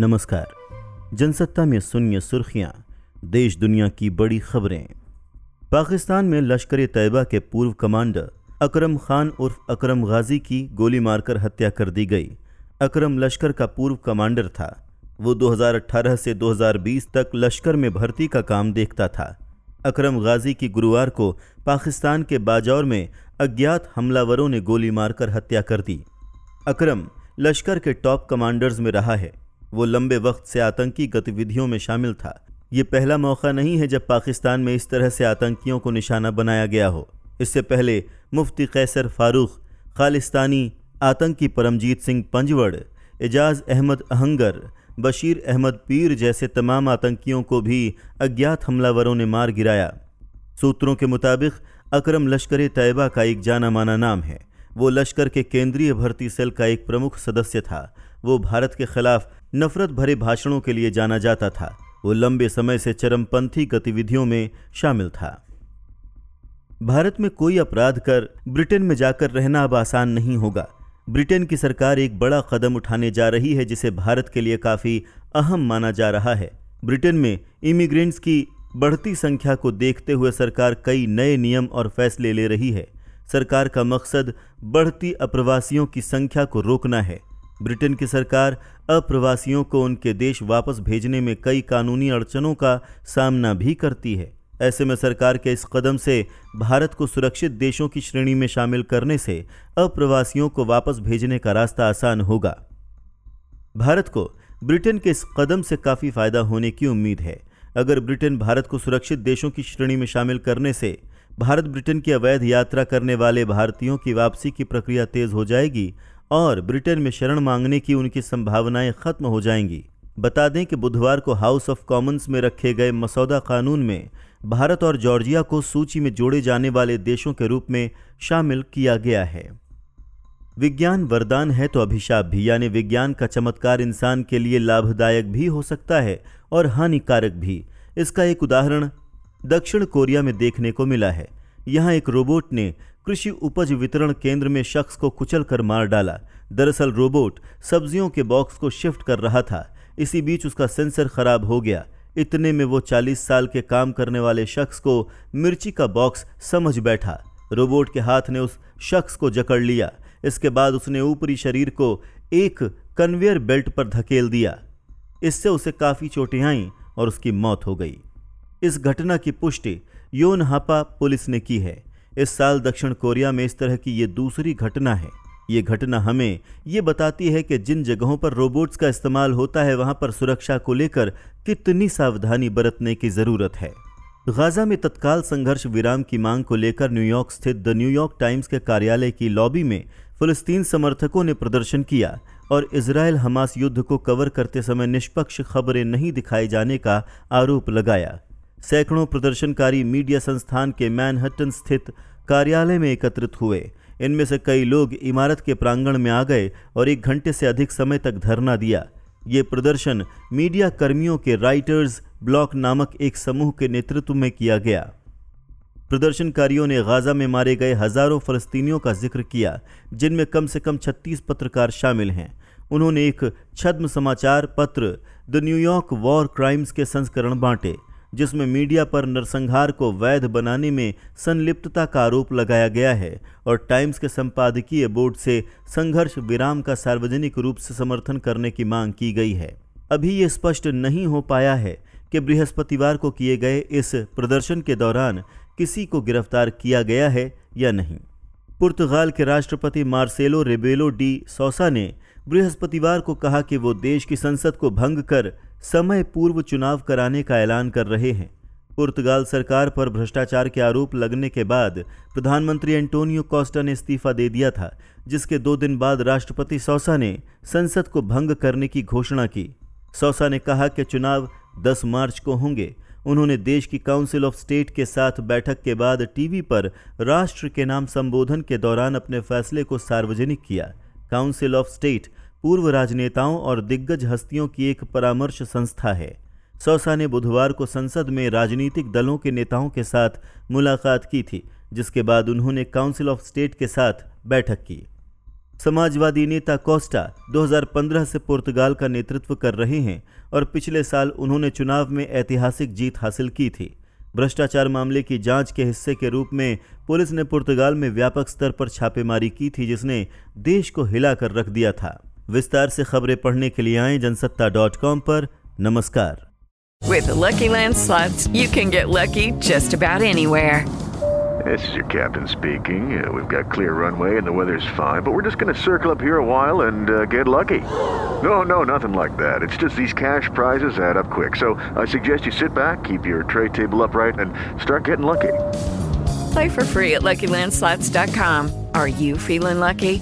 नमस्कार। जनसत्ता में सुनिए सुर्खियाँ, देश दुनिया की बड़ी खबरें। पाकिस्तान में लश्कर तैयबा के पूर्व कमांडर अकरम खान उर्फ़ अकरम गाजी की गोली मारकर हत्या कर दी गई। अकरम लश्कर का पूर्व कमांडर था। वो 2018 से 2020 तक लश्कर में भर्ती का काम देखता था। अकरम गाजी की गुरुवार को पाकिस्तान के बाजौर में अज्ञात हमलावरों ने गोली मारकर हत्या कर दी। अकरम लश्कर के टॉप कमांडर्स में रहा है। वो लंबे वक्त से आतंकी गतिविधियों में शामिल था। ये पहला मौका नहीं है जब पाकिस्तान में इस तरह से आतंकियों को निशाना बनाया गया हो। इससे पहले मुफ्ती कैसर फारूक खालिस्तानी आतंकी परमजीत सिंह पंजवड़, एजाज अहमद अहंगर, बशीर अहमद पीर जैसे तमाम आतंकियों को भी अज्ञात हमलावरों ने मार गिराया। सूत्रों के मुताबिक, अकरम लश्कर तैयबा का एक जाना माना नाम है। वो लश्कर के केंद्रीय भर्ती सेल का एक प्रमुख सदस्य था। वो भारत के खिलाफ नफरत भरे भाषणों के लिए जाना जाता था। वो लंबे समय से चरमपंथी गतिविधियों में शामिल था। भारत में कोई अपराध कर ब्रिटेन में जाकर रहना अब आसान नहीं होगा। ब्रिटेन की सरकार एक बड़ा कदम उठाने जा रही है, जिसे भारत के लिए काफ़ी अहम माना जा रहा है। ब्रिटेन में इमिग्रेंट्स की बढ़ती संख्या को देखते हुए सरकार कई नए नियम और फैसले ले रही है। सरकार का मकसद बढ़ती अप्रवासियों की संख्या को रोकना है। ब्रिटेन की सरकार अप्रवासियों को उनके देश वापस भेजने में कई कानूनी अड़चनों का सामना भी करती है। ऐसे में सरकार के इस कदम से भारत को सुरक्षित देशों की श्रेणी में शामिल करने से अप्रवासियों को वापस भेजने का रास्ता आसान होगा। भारत को ब्रिटेन के इस कदम से काफ़ी फ़ायदा होने की उम्मीद है। अगर ब्रिटेन भारत को सुरक्षित देशों की श्रेणी में शामिल करने से भारत ब्रिटेन की अवैध यात्रा करने वाले भारतीयों की वापसी की प्रक्रिया तेज हो जाएगी और ब्रिटेन में शरण मांगने की उनकी संभावनाएँ खत्म हो जाएँगी। बता दें कि बुधवार को हाउस ऑफ़ कॉमन्स में रखे गए मसौदा कानून में भारत और जॉर्जिया को सूची में जोड़े जाने वाले देशों के रूप में शामिल किया गया है। विज्ञान वरदान है तो अभिशाप भी, यानी विज्ञान का चमत्कार इंसान के लिए लाभदायक भी हो सकता है और हानिकारक भी। इसका एक उदाहरण दक्षिण कोरिया में देखने को मिला है। यहाँ एक रोबोट ने कृषि उपज वितरण केंद्र में शख्स को कुचल कर मार डाला। दरअसल रोबोट सब्जियों के बॉक्स को शिफ्ट कर रहा था। इसी बीच उसका सेंसर खराब हो गया। इतने में वो 40 साल के काम करने वाले शख्स को मिर्ची का बॉक्स समझ बैठा। रोबोट के हाथ ने उस शख्स को जकड़ लिया। इसके बाद उसने ऊपरी शरीर को एक कन्वेयर बेल्ट पर धकेल दिया। इससे उसे काफ़ी चोटें आईं और उसकी मौत हो गई। इस घटना की पुष्टि योनहापा पुलिस ने की है। इस साल दक्षिण कोरिया में इस तरह की ये दूसरी घटना है। ये घटना हमें ये बताती है कि जिन जगहों पर रोबोट्स का इस्तेमाल होता है, वहाँ पर सुरक्षा को लेकर कितनी सावधानी बरतने की ज़रूरत है। गाजा में तत्काल संघर्ष विराम की मांग को लेकर न्यूयॉर्क स्थित द न्यूयॉर्क टाइम्स के कार्यालय की लॉबी में फिलिस्तीन समर्थकों ने प्रदर्शन किया और इसराइल हमास युद्ध को कवर करते समय निष्पक्ष खबरें नहीं दिखाए जाने का आरोप लगाया। सैकड़ों प्रदर्शनकारी मीडिया संस्थान के मैनहट्टन स्थित कार्यालय में एकत्रित हुए। इनमें से कई लोग इमारत के प्रांगण में आ गए और एक घंटे से अधिक समय तक धरना दिया। ये प्रदर्शन मीडिया कर्मियों के राइटर्स ब्लॉक नामक एक समूह के नेतृत्व में किया गया। प्रदर्शनकारियों ने गाजा में मारे गए हज़ारों फलस्तीनियों का ज़िक्र किया, जिनमें कम से कम 36 पत्रकार शामिल हैं। उन्होंने एक छद्म समाचार पत्र, द न्यूयॉर्क वॉर क्राइम्स के संस्करण बांटे। जिसमें मीडिया पर नरसंहार को वैध बनाने में संलिप्तता का आरोप लगाया गया है और टाइम्स के संपादकीय बोर्ड से संघर्ष विराम का सार्वजनिक रूप से समर्थन करने की मांग की गई है। अभी ये स्पष्ट नहीं हो पाया है कि बृहस्पतिवार को किए गए इस प्रदर्शन के दौरान किसी को गिरफ़्तार किया गया है या नहीं। पुर्तगाल के राष्ट्रपति मार्सेलो रेबेलो डी सोसा ने बृहस्पतिवार को कहा कि वो देश की संसद को भंग कर समय पूर्व चुनाव कराने का ऐलान कर रहे हैं। पुर्तगाल सरकार पर भ्रष्टाचार के आरोप लगने के बाद प्रधानमंत्री एंटोनियो कॉस्टा ने इस्तीफा दे दिया था, जिसके दो दिन बाद राष्ट्रपति सौसा ने संसद को भंग करने की घोषणा की। सौसा ने कहा कि चुनाव 10 मार्च को होंगे। उन्होंने देश की काउंसिल ऑफ़ स्टेट के साथ बैठक के बाद टीवी पर राष्ट्र के नाम संबोधन के दौरान अपने फैसले को सार्वजनिक किया। काउंसिल ऑफ़ स्टेट पूर्व राजनेताओं और दिग्गज हस्तियों की एक परामर्श संस्था है। सौसा ने बुधवार को संसद में राजनीतिक दलों के नेताओं के साथ मुलाकात की थी, जिसके बाद उन्होंने काउंसिल ऑफ़ स्टेट के साथ बैठक की। समाजवादी नेता कोस्टा 2015 से पुर्तगाल का नेतृत्व कर रहे हैं और पिछले साल उन्होंने चुनाव में ऐतिहासिक जीत हासिल की थी। भ्रष्टाचार मामले की जाँच के हिस्से के रूप में पुलिस ने पुर्तगाल में व्यापक स्तर पर छापेमारी की थी, जिसने देश को हिलाकर रख दिया था। विस्तार से खबरें पढ़ने के लिए आए जनसत्ता डॉट कॉम पर नमस्कार With the Lucky Land slots, you can get lucky just about anywhere. This is your captain speaking. Uh, we've got clear runway and the weather's fine, but we're just going to circle up here a while and uh, get lucky. No, no, nothing like that. It's just these cash prizes add up quick. So I suggest you sit back, keep your tray table upright, and start getting lucky. Play for free at LuckyLandSlots.com. Are you feeling lucky?